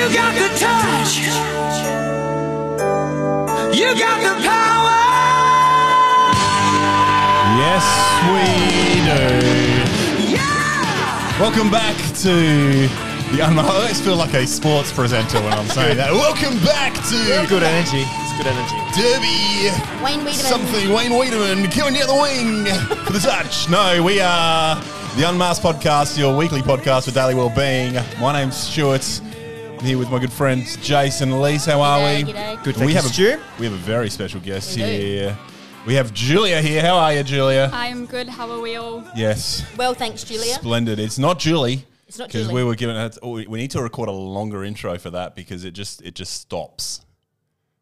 You got the touch. You got the power. Yes, we do. Yeah. Welcome back to the Unmarked. I always feel like a sports presenter when I'm saying that. Welcome back to Good energy. It's good energy. Derby. Wayne Weidemann. Something Wayne Weidemann coming down the wing for the touch. No, we are the Unmasked Podcast, your weekly podcast for daily well-being. My name's Stuart. I'm here with my good friends Jason and Lise. How are G'day, we? g'day. Good, we thank have you, a we have a very special guest We do. here. We have Julia here. How are you, Julia? I'm good. How are we all? Yes, Well, thanks, Julia. splendid. It's not Julie. It's not because Julie. we were given. it- oh, We we need to record a longer intro for that because it just it just stops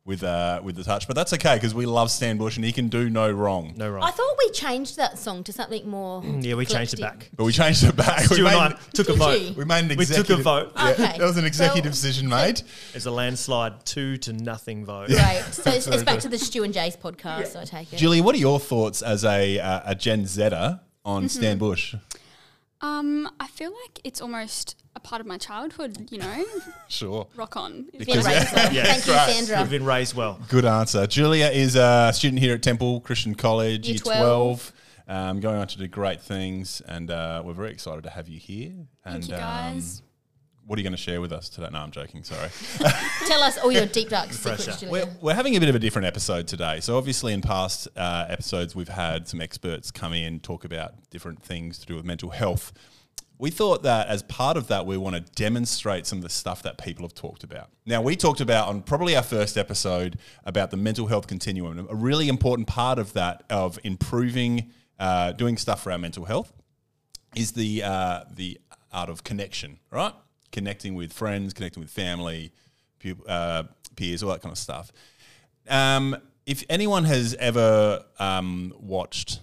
with uh with the touch. But that's okay because we love Stan Bush and he can do no wrong. No wrong. I thought we changed that song to something more. Yeah, we changed it back. But we changed it back. we, Stu and I took a Did vote. you? we made an We took a vote. Yeah, Okay. that was an executive Well, decision made. It's a landslide two to nothing vote. Right. So it's, it's back to the Stu and Jace podcast, I take it. Julie, what are your thoughts as a uh, a Gen Zer on Mm-hmm. Stan Bush? Um, I feel like it's almost a part of my childhood. You know, Sure. rock on. Been Because- raised well. Yeah, Thank you, great. We've Sandra. been raised well. Good answer. Julia is a student here at Temple Christian College, Year year 12. 12, um, going on to do great things. And uh, we're very excited to have you here. And, Thank you, guys. Um, what are you going to share with us today? No, I'm joking. Sorry. Tell us all your deep dark secrets. We're, we're having a bit of a different episode today. So, obviously, in past uh, episodes, we've had some experts come in, talk about different things to do with mental health. We thought that as part of that, we want to demonstrate some of the stuff that people have talked about. Now, we talked about on probably our first episode about the mental health continuum. A really important part of that, of improving, uh, doing stuff for our mental health, is the uh, the art of connection, right? Connecting with friends, connecting with family, uh, peers, all that kind of stuff. Um, if anyone has ever um, watched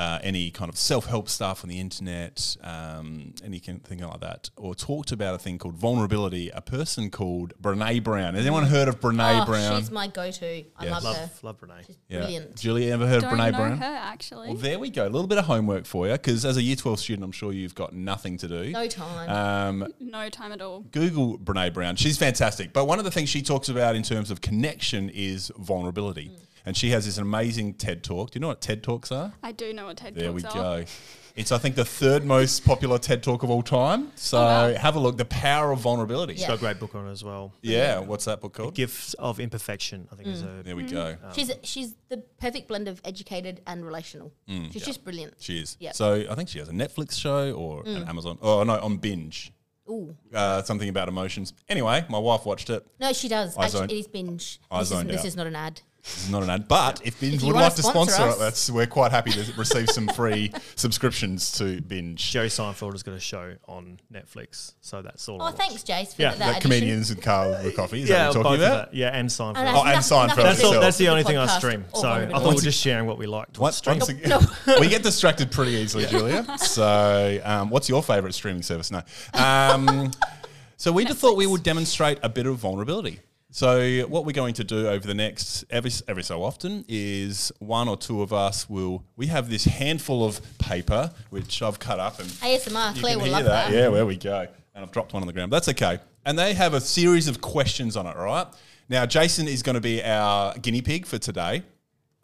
uh, any kind of self help stuff on the internet, um, anything like that, or talked about a thing called vulnerability, a person called Brene Brown. Has anyone heard of Brene oh, Brown? she's my go-to. I Yes. love, her. Love, love Renee. She's Yeah. brilliant. Julie, ever heard Don't of Brene know Brown? her actually. Well, there we go. A little bit of homework for you, because as a Year 12 student, I'm sure you've got nothing to do. No time. Um, no time at all. Google Brene Brown. She's fantastic. But one of the things she talks about in terms of connection is vulnerability. And she has this amazing TED Talk. Do you know what TED Talks are? I do know what TED There Talks are. There we go. It's, I think, the third most popular TED Talk of all time. So Oh, wow. have a look. The Power of Vulnerability. Yeah. She's got a great book on it as well. Yeah. What's that book called? Gifts of Imperfection, I think is mm. a There we mm-hmm. go. Um, she's she's the perfect blend of educated and relational. Mm. she's just brilliant. She is. Yep. So I think she has a Netflix show or an mm. Amazon. Oh, no, on Binge. Ooh. Uh, something about emotions. Anyway, my wife watched it. No, she does. I Actually, zoned- it is binge. I this, is, zoned this is not an ad. This is not an ad, but if Binge If would like to sponsor sponsor it, us. that's we're quite happy to receive some free subscriptions to Binge. Jerry Seinfeld has got a show on Netflix, so that's all. I Oh, watch. thanks, Jace, for Yeah, that. That addition. comedians and Carl with coffee. Is Yeah, that what you're both talking of about? that. Yeah, and Seinfeld. And it Oh, and Seinfeld that's, all, that's the with only thing I stream. So I thought we were just sharing what we liked. Once, stream. once again, we get distracted pretty easily, Julia. So, um, what's your favourite streaming service? No. Um, so, we just thought we would demonstrate a bit of vulnerability. So, what we're going to do over the next every every so often is one or two of us will we have this handful of paper which I've cut up and ASMR. You Claire can will hear love that. that. Yeah, there we go. And I've dropped one on the ground. That's okay. And they have a series of questions on it, right? Now, Jason is going to be our guinea pig for today.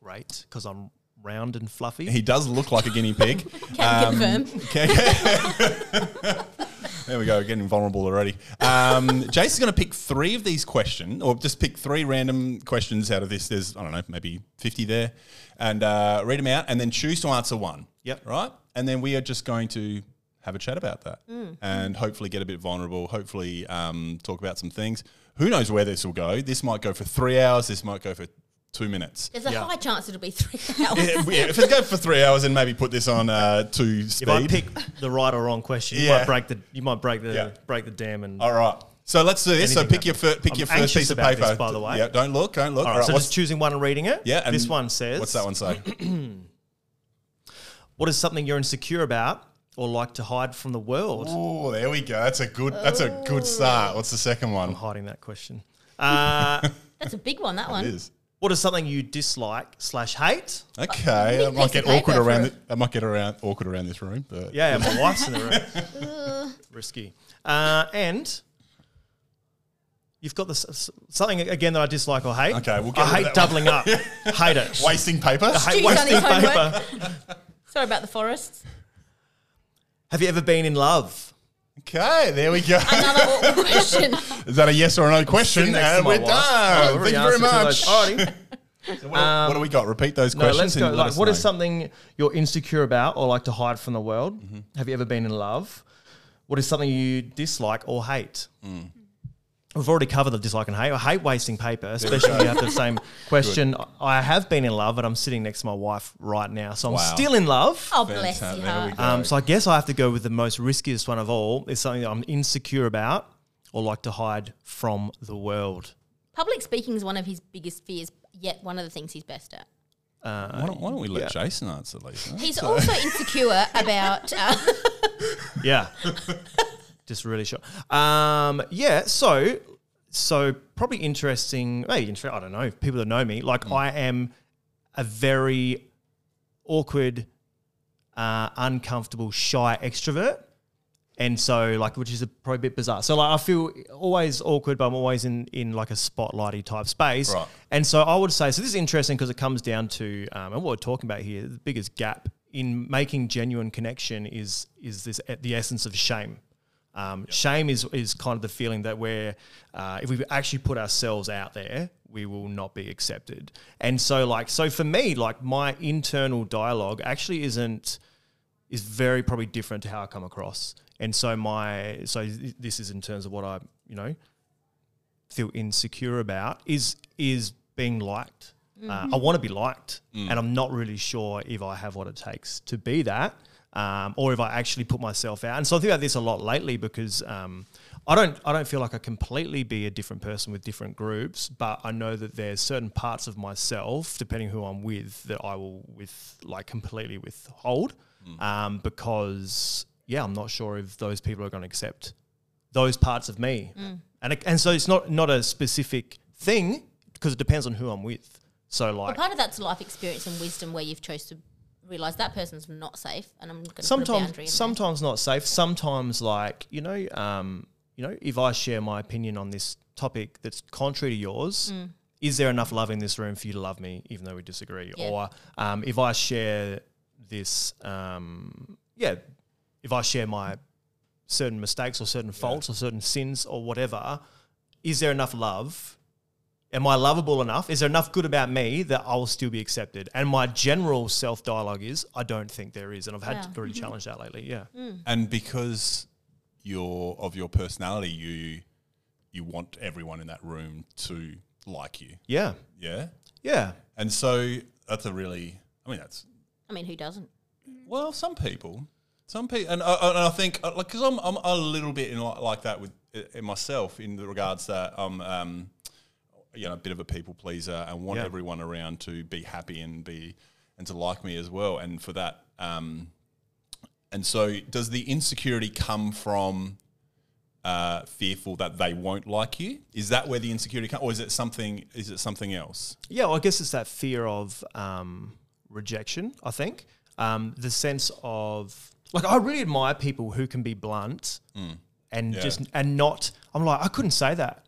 Great, because I'm round and fluffy. He does look like a guinea pig. Can Um, confirm. Okay. there we go, getting vulnerable already. Um, Jason's going to pick three of these questions, or just pick three random questions out of this. There's, I don't know, maybe 50 there, and uh, read them out, and then choose to answer one. Yep. Right? And then we are just going to have a chat about that Mm. and hopefully get a bit vulnerable, hopefully um, talk about some things. Who knows where this will go? This might go for three hours, this might go for two minutes. There's a Yeah. high chance it'll be three hours. Yeah, yeah, if it goes for three hours and maybe put this on uh, two speed. If I pick the right or wrong question, you Yeah. might break the you might break the Yeah. break the dam and All right. So let's do this. So Anything pick your happens. fir- pick I'm your first anxious piece of about paper. this, by the way. Yeah. Don't look. Don't look. All All right, right. so what's, just choosing one and reading it. yeah. and this one says, What's that one say? What is something you're insecure about or like to hide from the world? Oh, there we go. That's a good. That's a good start. What's the second I'm one? hiding that question. Uh, That's a big one, that one. It is. What is something you dislike slash hate? Okay, big that might get awkward around. it. The, that might get around awkward around this room. But Yeah, yeah, my wife's in the room. Risky. Uh, and You've got this something again that I dislike or hate. Okay, we'll get I hate that one. doubling up. hate it. Wasting paper. I hate wasting paper. Sorry about the forests. Have you ever been in love? Okay, there we go. Another awkward question. Is that a yes or a no question? Sitting next to And my we're wife. done. I've Thank already you very answered two of much. those. Alrighty. So what, what do we got? Repeat those No, questions. let's go. and let Like, us what is know. something you're insecure about or like to hide from the world? Mm-hmm. Have you ever been in love? What is something you dislike or hate? We've already covered the dislike and hate. I hate wasting paper, especially when you have the same question. I have been in love, but I'm sitting next to my wife right now, so I'm Wow. still in love. Oh, bless Fantastic. your There we heart. go. Um, so I guess I have to go with the most riskiest one of all. It's something that I'm insecure about or like to hide from the world. Public speaking is one of his biggest fears, yet one of the things he's best at. Uh, Why don't, why don't we let yeah. Jason answer, Lisa? He's also insecure about. Uh, Yeah. Just really short. Um, yeah. So, so probably interesting. Maybe inter- I don't know. People that know me, like I am a very awkward, uh, uncomfortable, shy extrovert. And so, like, which is a, probably a bit bizarre. So, like, I feel always awkward, but I'm always in in like a spotlighty type space. Right. And so, I would say, so this is interesting because it comes down to, um, and what we're talking about here, the biggest gap in making genuine connection is is this the essence of shame. Um, Shame is is kind of the feeling that we're, uh, if we actually put ourselves out there, we will not be accepted. And so, like, so for me, like, my internal dialogue actually isn't is very probably different to how I come across. And so my so this is in terms of what I you know feel insecure about is is being liked. Uh, I want to be liked, and I'm not really sure if I have what it takes to be that, um, or if I actually put myself out. And so I think about this a lot lately because um, I don't I don't feel like I completely be a different person with different groups, but I know that there's certain parts of myself, depending who I'm with, that I will with like completely withhold, um, because yeah, I'm not sure if those people are going to accept those parts of me. And it, and so it's not not a specific thing because it depends on who I'm with. So well, like part of that's life experience and wisdom where you've chose to realise that person's not safe and I'm going to put a sometimes boundary in there. sometimes not safe. Sometimes like you know um, you know if I share my opinion on this topic that's contrary to yours. Mm. Is there enough love in this room for you to love me, even though we disagree? Yeah. Or um, if I share this, um, yeah, if I share my certain mistakes or certain faults or certain sins or whatever, is there enough love? Am I lovable enough? Is there enough good about me that I will still be accepted? And my general self dialogue is, I don't think there is, and I've had Yeah. to really mm-hmm. challenge that lately. Yeah, mm. And because you're of your personality, you you want everyone in that room to like you. yeah, Yeah. yeah. And so that's a really, I mean, that's I mean, who doesn't? Well, some people, some people, and, I- and I think uh, like because I'm I'm a little bit in like, like that with uh, in myself in the regards that I'm um, you know a bit of a people pleaser and want Yeah. everyone around to be happy and be and to like me as well, and for that. Um, and so, does the insecurity come from uh, fearful that they won't like you? Is that where the insecurity comes, or is it something? Is it something else? Yeah, well, I guess it's that fear of um, rejection. I think um, the sense of like I really admire people who can be blunt and Yeah. just and not. I'm like I couldn't say that.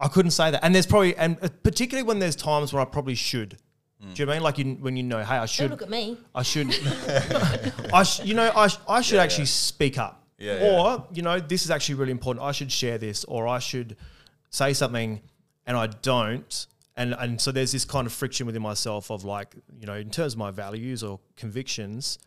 I couldn't say that. And there's probably and uh, particularly when there's times where I probably should. Do you know what I mean? Like you, when you know, hey, I Don't should. look at me. I should, I sh, you know, I, sh- I should actually speak up. Yeah, or, you know, this is actually really important. I should share this or I should say something and I don't. And, and so there's this kind of friction within myself of like, you know, in terms of my values or convictions,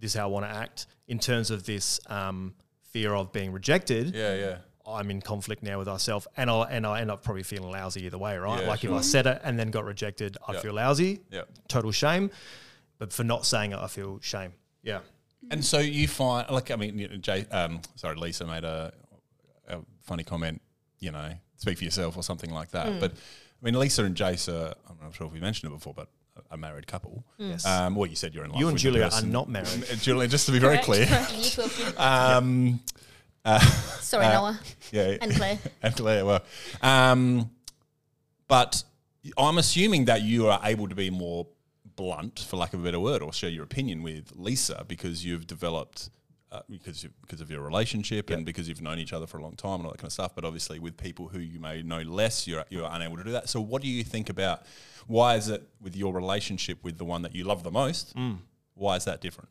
this is how I want to act. In terms of this um, fear of being rejected, Yeah, yeah. I'm in conflict now with myself, and I and I end up probably feeling lousy either way, right? Yeah, like sure. if I said it and then got rejected, I Yeah. feel lousy, Yeah. total shame. But for not saying it, I feel shame. Yeah, And so you find, like, I mean, you know, Jay, um, sorry, Lisa made a, a funny comment, you know, speak for yourself or something like that. But I mean, Lisa and Jace are, I'm not sure if we mentioned it before, but a- a married couple. Yes. Um, well, you said you're in love you and with the Julia are not married. Julia, just to be very clear. You two are- Um, Sorry, Noah. yeah. And Claire. and Claire were. Um, but I'm assuming that you are able to be more blunt, for lack of a better word, or share your opinion with Lisa because you've developed uh, because you, because of your relationship and because you've known each other for a long time and all that kind of stuff. But obviously, with people who you may know less, you're you're unable to do that. So, what do you think about why is it with your relationship with the one that you love the most? Mm. Why is that different?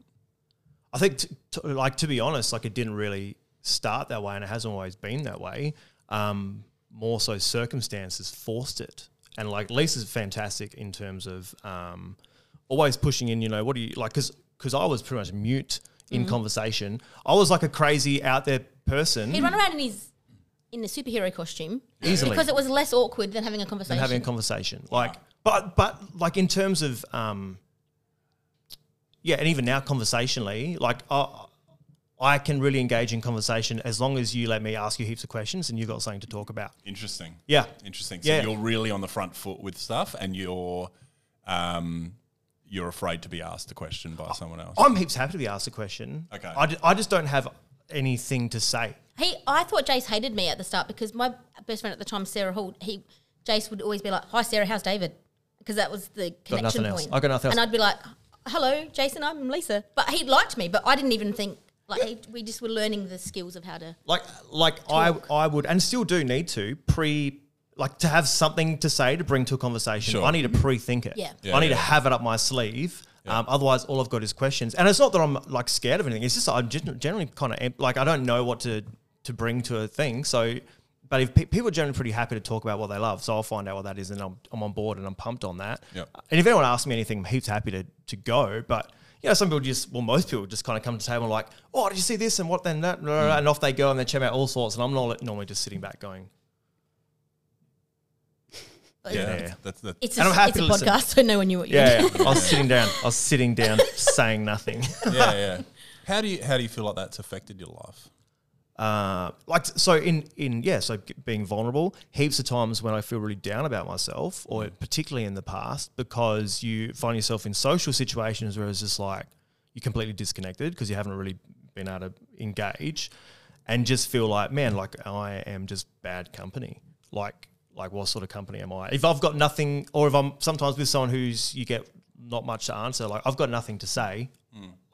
I think, t- t- like to be honest, like it didn't really start that way, and it hasn't always been that way. Um, more so, circumstances forced it, and like Lisa's fantastic in terms of um, always pushing in. You know, what do you like? Because because I was pretty much mute in conversation. I was like a crazy out there person. He'd run around in his in the superhero costume Easily. because it was less awkward than having a conversation. than having a conversation. Like, but but like in terms of um, yeah, and even now conversationally, like I, I can really engage in conversation as long as you let me ask you heaps of questions and you've got something to talk about. Interesting. Yeah. Interesting. So Yeah. you're really on the front foot with stuff, and you're um, you're afraid to be asked a question by someone else. I'm heaps happy to be asked a question. Okay. I, I just don't have anything to say. He, I thought Jace hated me at the start because my best friend at the time, Sarah Hall, he, Jace would always be like, "Hi, Sarah, how's David?" Because that was the connection nothing else. point. I got nothing else. And I'd be like, "Hello, Jason, I'm Lisa." But he liked me, but I didn't even think like he, we just were learning the skills of how to. Like like I I would and still do need to pre like to have something to say to bring to a conversation. Sure. I need to pre-think it. Yeah. Yeah, I need yeah. to have it up my sleeve. Um, otherwise, all I've got is questions. And it's not that I'm like scared of anything. It's just I'm gen- generally kind of like I don't know what to to bring to a thing. So, but if pe- people are generally pretty happy to talk about what they love, so I'll find out what that is, and I'm, I'm on board and I'm pumped on that. Yep. And if anyone asks me anything, I'm heaps happy to to go. But you know, some people just well, most people just kind of come to the table and like, oh, did you see this and what then that, and off they go and they check out all sorts. And I'm not normally just sitting back going, yeah, Yeah. That's, that's, that's, It's And a, I'm happy it's a to listen. podcast, so no one knew what you were yeah, doing. yeah. I was sitting down. I was sitting down, saying nothing. yeah, yeah. How do you how do you feel like that's affected your life? Uh, like so in in yeah so being vulnerable heaps of times when i feel really down about myself or particularly in the past because you find yourself in social situations where it's just like you're completely disconnected because you haven't really been able to engage and just feel like man like i am just bad company. Like like what sort of company am i? If i've got nothing or if i'm sometimes with someone who's you get not much to answer like i've got nothing to say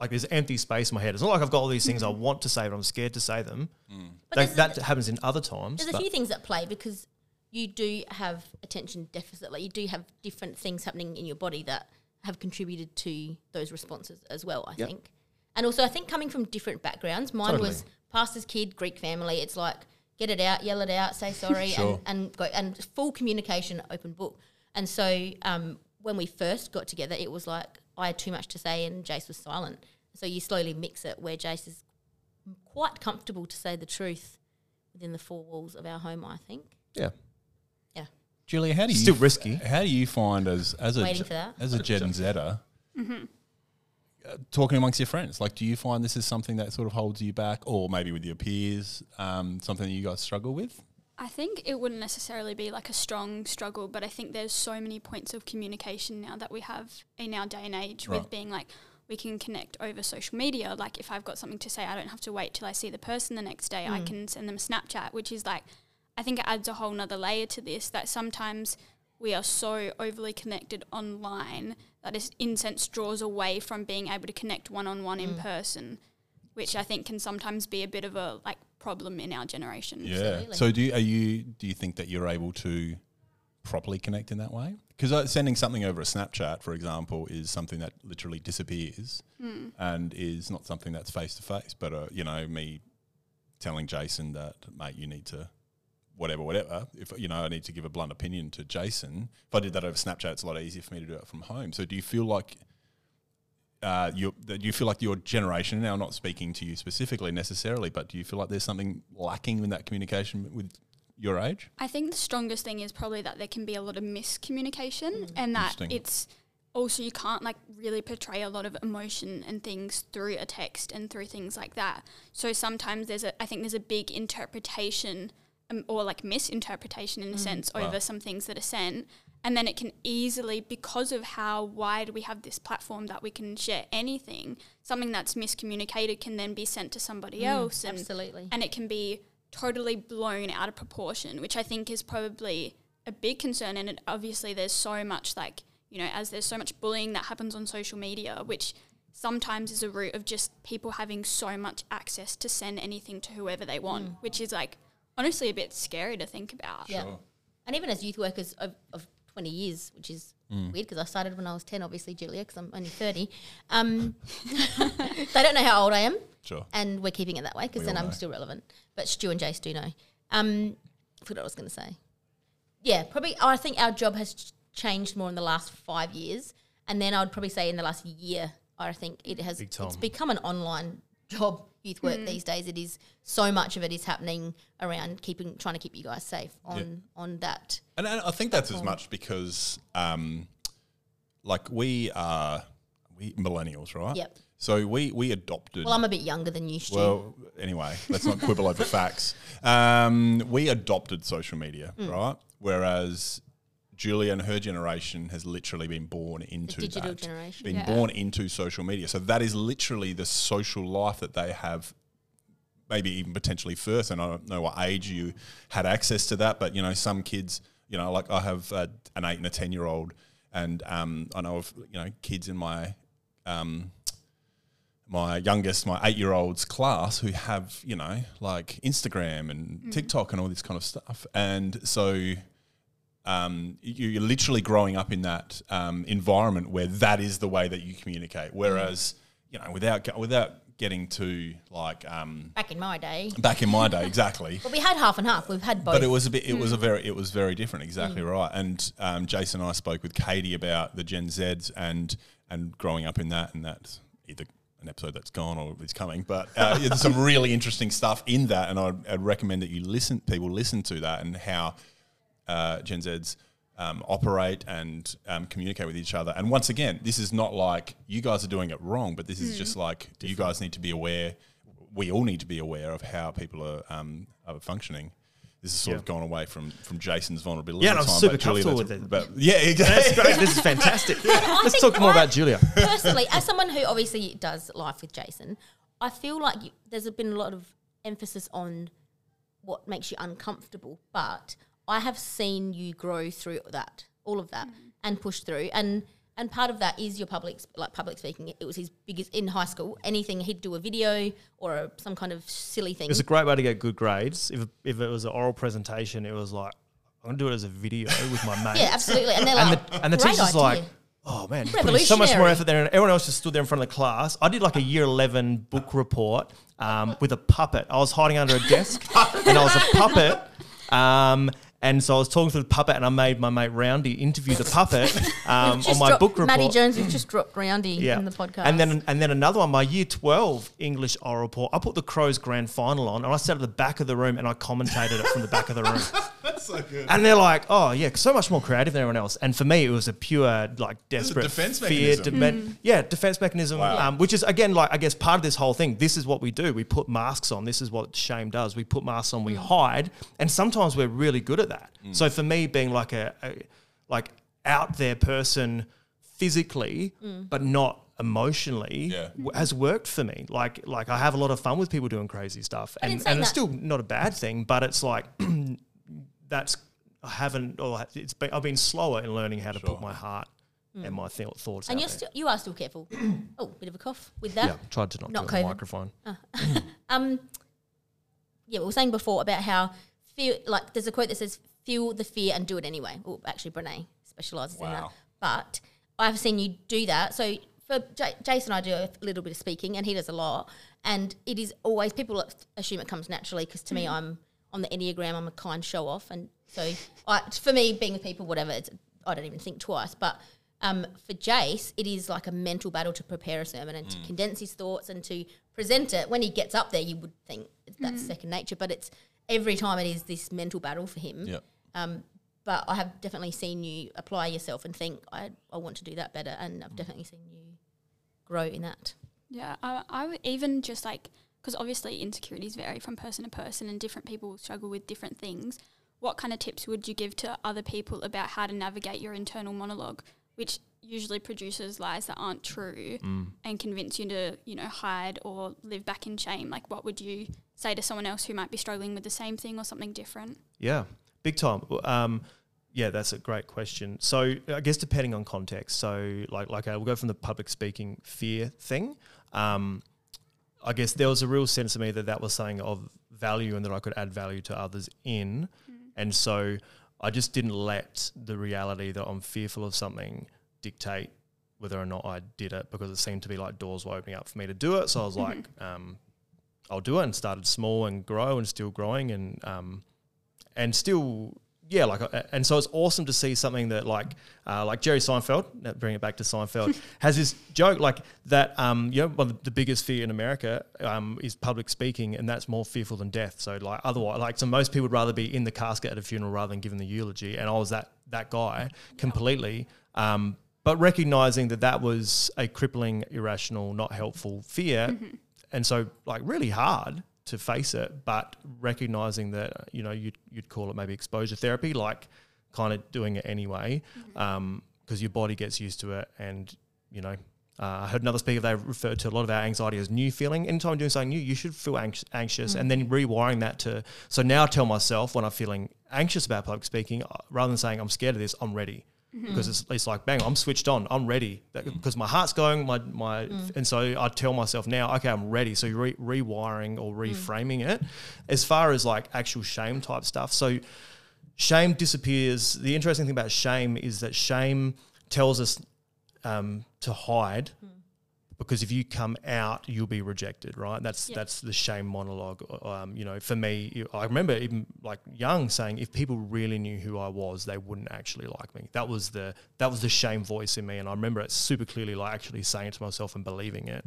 like there's empty space in my head it's not like i've got all these things i want to say but i'm scared to say them But like, there's- that happens in other times. There's a few things at play because you do have attention deficit. Like you do have different things happening in your body that have contributed to those responses as well. I Yep. think, and also I think coming from different backgrounds, mine Totally. was pastor's kid, Greek family. It's like get it out, yell it out, say sorry, Sure. and, and go and full communication, open book. And so um, when we first got together, it was like I had too much to say and Jace was silent. So you slowly mix it where Jace is quite comfortable to say the truth within the four walls of our home. I think. yeah. Yeah. Julia, how do you Still risky. How do you find as as a Waiting for that. as a Gen Zer uh, talking amongst your friends? Like, do you find this is something that sort of holds you back, or maybe with your peers, um, something that you guys struggle with? I think it wouldn't necessarily be like a strong struggle, but I think there's so many points of communication now that we have in our day and age Right. with being like we can connect over social media. Like if I've got something to say, I don't have to wait till I see the person the next day. I hmm. can send them a Snapchat, which is like I think it adds a whole nother layer to this that sometimes we are so overly connected online that it in sense draws away from being able to connect one on one in hmm. person, which I think can sometimes be a bit of a like problem in our generation. Yeah. Absolutely. So do you, are you do you think that you're able to properly connect in that way? Because uh, sending something over a Snapchat, for example, is something that literally disappears and is not something that's face to face. But uh, you know, me telling Jason that, mate, you need to whatever, whatever. If you know, I need to give a blunt opinion to Jason. If I did that over Snapchat, it's a lot easier for me to do it from home. So do you feel like uh, you do you feel like your generation now? Not speaking to you specifically necessarily, but do you feel like there's something lacking in that communication with your age? I think the strongest thing is probably that there can be a lot of miscommunication and that it's also you can't like really portray a lot of emotion and things through a text and through things like that. So sometimes there's a I think there's a big interpretation um, or like misinterpretation in a sense Wow. over some things that are sent. And then it can easily, because of how wide we have this platform that we can share anything, something that's miscommunicated can then be sent to somebody mm, else. And Absolutely. and it can be totally blown out of proportion, which I think is probably a big concern. And it, obviously, there's so much like, you know, as there's so much bullying that happens on social media, which sometimes is a root of just people having so much access to send anything to whoever they want, mm. which is like honestly a bit scary to think about. Yeah. And even as youth workers of, of 20 years, which is weird because I started when I was 10, obviously, Julia, because I'm only 30. Um, they don't know how old I am. Sure. And we're keeping it that way because then I'm know. still relevant. But Stu and Jace do know. Um, I forgot what I was going to say. Yeah, probably. I think our job has ch- changed more in the last five years. And then I would probably say in the last year, I think it has it's become an online job, youth work these days. It is so much of it is happening around keeping trying to keep you guys safe on on that. And I I think that's as much because, um, like, we are we millennials, right? Yep. So we we adopted. Well, I'm a bit younger than you, Stu. Well, anyway, let's not quibble over facts. Um, we adopted social media, Mm. right? Whereas Julia and her generation has literally been born into digital that, generation. been Yeah. born into social media. So that is literally the social life that they have. Maybe even potentially first, and I don't know what age you had access to that, but you know, some kids, you know, like I have uh, an eight and a ten year old, and um, I know of you know kids in my um, my youngest, my eight year old's class who have, you know, like Instagram and TikTok and all this kind of stuff. And so um, you- you're literally growing up in that um, environment where that is the way that you communicate. Whereas, you know, without, without getting to like um, Back in my day, back in my day, exactly. but we had half and half. We've had both. But it was a bit. It was a very. It was very different. Exactly right. And um, Jason and I spoke with Katie about the Gen Zs and and growing up in that, and that's either an episode that's gone or is coming. But uh, there's some really interesting stuff in that, and I'd, I'd recommend that you listen. People listen to that and how uh, Gen Zs. Um, operate and um, communicate with each other. And once again, this is not like you guys are doing it wrong, but this is just like you guys need to be aware. We all need to be aware of how people are, um, are functioning. This has sort Yeah. of gone away from from Jason's vulnerability. Yeah, and I'm time, super but Julia, comfortable that's- with it. But yeah, exactly. This is fantastic. Let's talk more I- about Julia. personally, as someone who obviously does life with Jason, I feel like you, there's been a lot of emphasis on what makes you uncomfortable, but I have seen you grow through that, all of that, and push through. And and part of that is your public, like public speaking. It was his biggest in high school. Anything he'd do a video or a, some kind of silly thing. It was a great way to get good grades. If, if it was an oral presentation, it was like, I'm going to do it as a video with my mates. yeah, absolutely. And they're and the, and the "Great teacher's idea." like, oh man, you're putting so much more effort there. And everyone else just stood there in front of the class. I did like a year 11 book report um, with a puppet. I was hiding under a desk and I was a puppet. Um, and so I was talking to the puppet and I made my mate Roundy interview the puppet um, on my book report. Maddie Jones has just dropped Roundy in the podcast. And then and then another one, my year twelve English oral report. I put the Crows grand final on and I sat at the back of the room and I commentated it from the back of the room. That's so good. And they're like, oh yeah, so much more creative than everyone else. And for me, it was a pure like desperate defense fear, mechanism. demen- yeah, defense mechanism. Wow. Um, which is again like I guess part of this whole thing. This is what we do. We put masks on. This is what shame does. We put masks on. We hide, and sometimes we're really good at that. Hmm. So for me, being like a, a like out there person physically, but not emotionally, Yeah. w- has worked for me. Like like I have a lot of fun with people doing crazy stuff, in and and it's still not a bad thing. But it's like that's I haven't or it's been I've been slower in learning how to Sure. put my heart and my th- thoughts Mm. and you're there. still you are still careful. oh, bit of a cough with that. yeah, tried to not, Not do it on the COVID. microphone. Um, yeah, we were saying before about how feel like there's a quote that says "feel the fear and do it anyway." Oh, actually, Brene specializes in that. But I've seen you do that. So for J- Jason, I do a little bit of speaking, and he does a lot. And it is always people assume it comes naturally because to me, I'm on the enneagram. I'm a kind show off, and so I, for me, being with people, whatever, it's, I don't even think twice. But um, for Jace, it is like a mental battle to prepare a sermon and to condense his thoughts and to present it. When he gets up there, you would think that's second nature, but it's every time it is this mental battle for him. Yep. Um, but I have definitely seen you apply yourself and think, I, I want to do that better. And I've definitely seen you grow in that. Yeah, I, I would even just like because obviously insecurities vary from person to person, and different people struggle with different things. What kind of tips would you give to other people about how to navigate your internal monologue, which usually produces lies that aren't true and convince you to, you know, hide or live back in shame? Like, what would you say to someone else who might be struggling with the same thing or something different? Yeah, big time. Um, Yeah, that's a great question. So I guess depending on context. So like like I will go from the public speaking fear thing. Um, I guess there was a real sense to me that that was something of value and that I could add value to others in, and so I just didn't let the reality that I'm fearful of something dictate whether or not I did it because it seemed to be like doors were opening up for me to do it. So I was like, um, I'll do it and started small and grow and still growing and um, and still yeah like uh, and so it's awesome to see something that like uh, like Jerry Seinfeld bring it back to Seinfeld has this joke like that um you know one of the biggest fear in America um is public speaking and that's more fearful than death. So like otherwise like so most people would rather be in the casket at a funeral rather than giving the eulogy and I was that that guy completely um but recognizing that that was a crippling irrational not helpful fear and so like really hard to face it, but recognizing that you know you'd you'd call it maybe exposure therapy, like kind of doing it anyway, because your body gets used to it, and you know. Uh, I heard another speaker, they referred to a lot of our anxiety as new feeling. Anytime you're doing something new, you should feel anx- anxious and then rewiring that to. So now I tell myself when I'm feeling anxious about public speaking, uh, rather than saying I'm scared of this, I'm ready Mm-hmm. because it's, it's like bang i'm switched on i'm ready. Because mm. my heart's going my my mm. and so i tell myself now okay i'm ready. So you're re- rewiring or mm. reframing it as far as like actual shame type stuff. So shame disappears. The interesting thing about shame is that shame tells us um, to hide because if you come out, you'll be rejected, right? That's Yeah. that's the shame monologue. Um, you know, for me, I remember even like young saying, if people really knew who I was, they wouldn't actually like me. That was the that was the shame voice in me, and I remember it super clearly, like actually saying it to myself and believing it.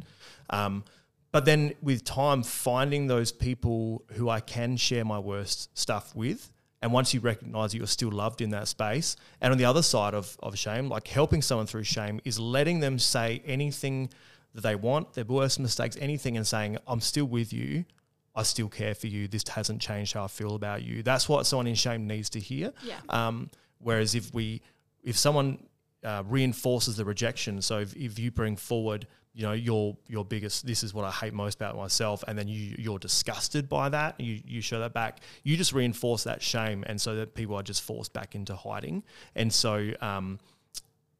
Um, but then with time, finding those people who I can share my worst stuff with. And once you recognize that you're still loved in that space, and on the other side of, of shame, like helping someone through shame is letting them say anything that they want, their worst mistakes, anything, and saying, I'm still with you. I still care for you. This hasn't changed how I feel about you. That's what someone in shame needs to hear. Yeah. Um, whereas if we, if someone uh, reinforces the rejection, so if, if you bring forward, you know, your your biggest, this is what I hate most about myself, and then you you're disgusted by that, you you show that back, you just reinforce that shame, and so that people are just forced back into hiding, and so. Um,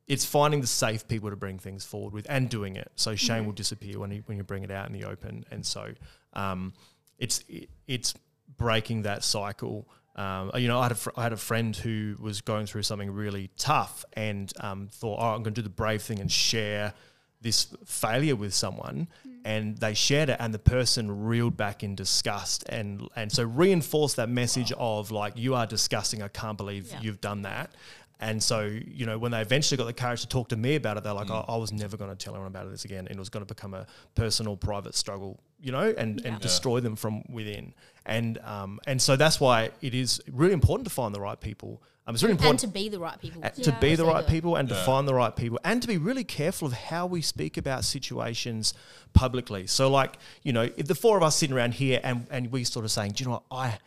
it's finding the safe people to bring things forward with and doing it. So shame will disappear when you when you bring it out in the open, and so um, it's it, it's breaking that cycle. Um, you know, I had a fr- I had a friend who was going through something really tough and um, thought, "Oh, I'm going to do the brave thing and share this failure with someone." And they shared it, and the person reeled back in disgust, and and so reinforced that message of like, "You are disgusting. I can't believe Yeah. you've done that." And so, you know, when they eventually got the courage to talk to me about it, they're like, I, I was never going to tell anyone about this again. And it was going to become a personal, private struggle, you know, and, Yeah. and destroy them from within. And um, and so that's why it is really important to find the right people. Um, it's really and important to be the right people. to Yeah. be the right good. people and to find the right people and to be really careful of how we speak about situations publicly. So, like, you know, if the four of us sitting around here and, and we sort of saying, do you know what? I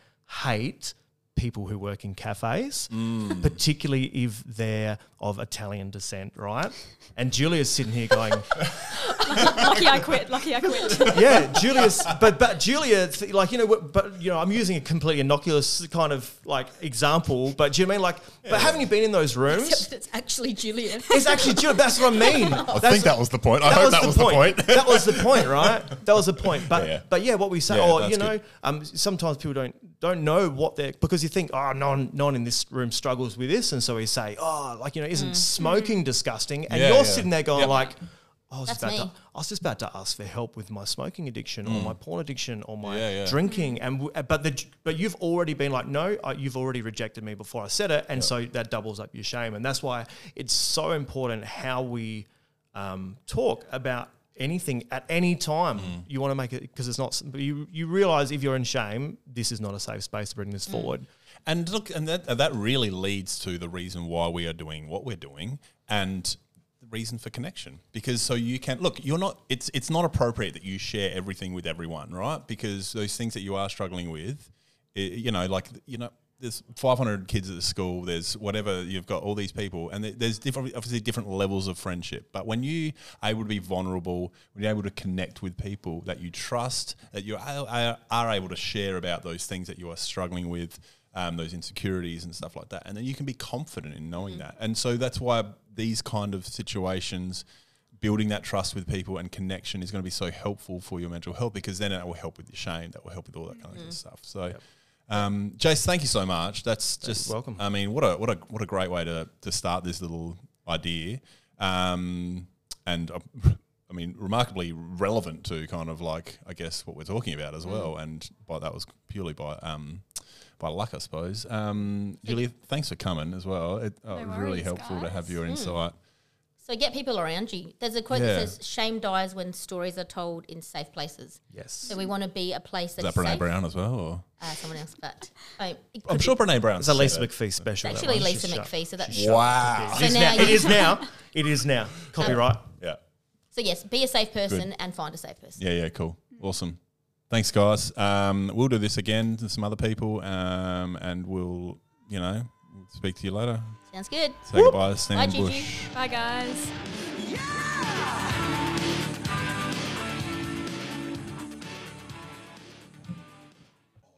hate people who work in cafes, Mm. particularly if they're of Italian descent, right? And Julia's sitting here going, Lucky I quit. Lucky I quit. yeah, Julius, but but Julia, like you know, but you know, I'm using a completely innocuous kind of like example, but do you know I mean like? But haven't you been in those rooms? Except it's actually Julia. It's actually Julia. That's what I mean. I think that was the point. I that hope was that the was point. the point. that was the point, right? That was the point. But Yeah. but yeah, what we say, Yeah, or you know, um, sometimes people don't don't know what they're because you think, oh, no one, no one in this room struggles with this, and so we say, oh, like you know, isn't mm. smoking mm-hmm. disgusting? And Yeah, you're yeah. sitting there going Yep. like. I was, That's about to, me. I was just about to ask for help with my smoking addiction or mm. my porn addiction or my Mm. Yeah, yeah. drinking, mm. and w- uh, but the but you've already been like, no, I, you've already rejected me before I said it, and so that doubles up your shame, and that's why it's so important how we um, talk about anything at any time. Mm. You want to make it because it's not. You you realize if you're in shame, this is not a safe space to bring this forward. And look, and that that really leads to the reason why we are doing what we're doing, and the reason for connection. Because so you can look, you're not. It's it's not appropriate that you share everything with everyone, right? Because those things that you are struggling with, i you know, like you know. There's 500 kids at the school. There's whatever you've got all these people, and there's different, obviously different levels of friendship. But when you are able to be vulnerable, when you're able to connect with people that you trust, that you are, able to share about those things that you are struggling with, um, those insecurities and stuff like that, and then you can be confident in knowing that. And so that's why these kind of situations. Building that trust with people and connection is going to be so helpful for your mental health because then it will help with your shame. That will help with all that kind of stuff. So, um, Jace, thank you so much. That's just welcome. I mean, what a what a what a great way to to start this little idea, um, and uh, I mean, remarkably relevant to kind of like I guess what we're talking about as well. And by that was purely by um, by luck, I suppose. Um, Julia, thanks for coming as well. It uh, No was really helpful to have your insight. So get people around you. There's a quote Yeah. that says, "Shame dies when stories are told in safe places." Yes. So we want to be a place Is that's that Brene safe. Brown as well? Or? Uh, someone else, but um, I'm sure be- Brene Brown. It's a Lisa McPhee special. It's actually one. Lisa She's shut. McPhee. So that's Wow. It is So now. now It now. It is now. Copyright. Yeah. so yes, be a safe person and find a safe person. Yeah, yeah, cool. Awesome. Thanks, guys. Um, we'll do this again to some other people, um, and we'll, you know, speak to you later. Sounds good. Say goodbye to Stan Bye, Gigi. Bye, guys. Yeah!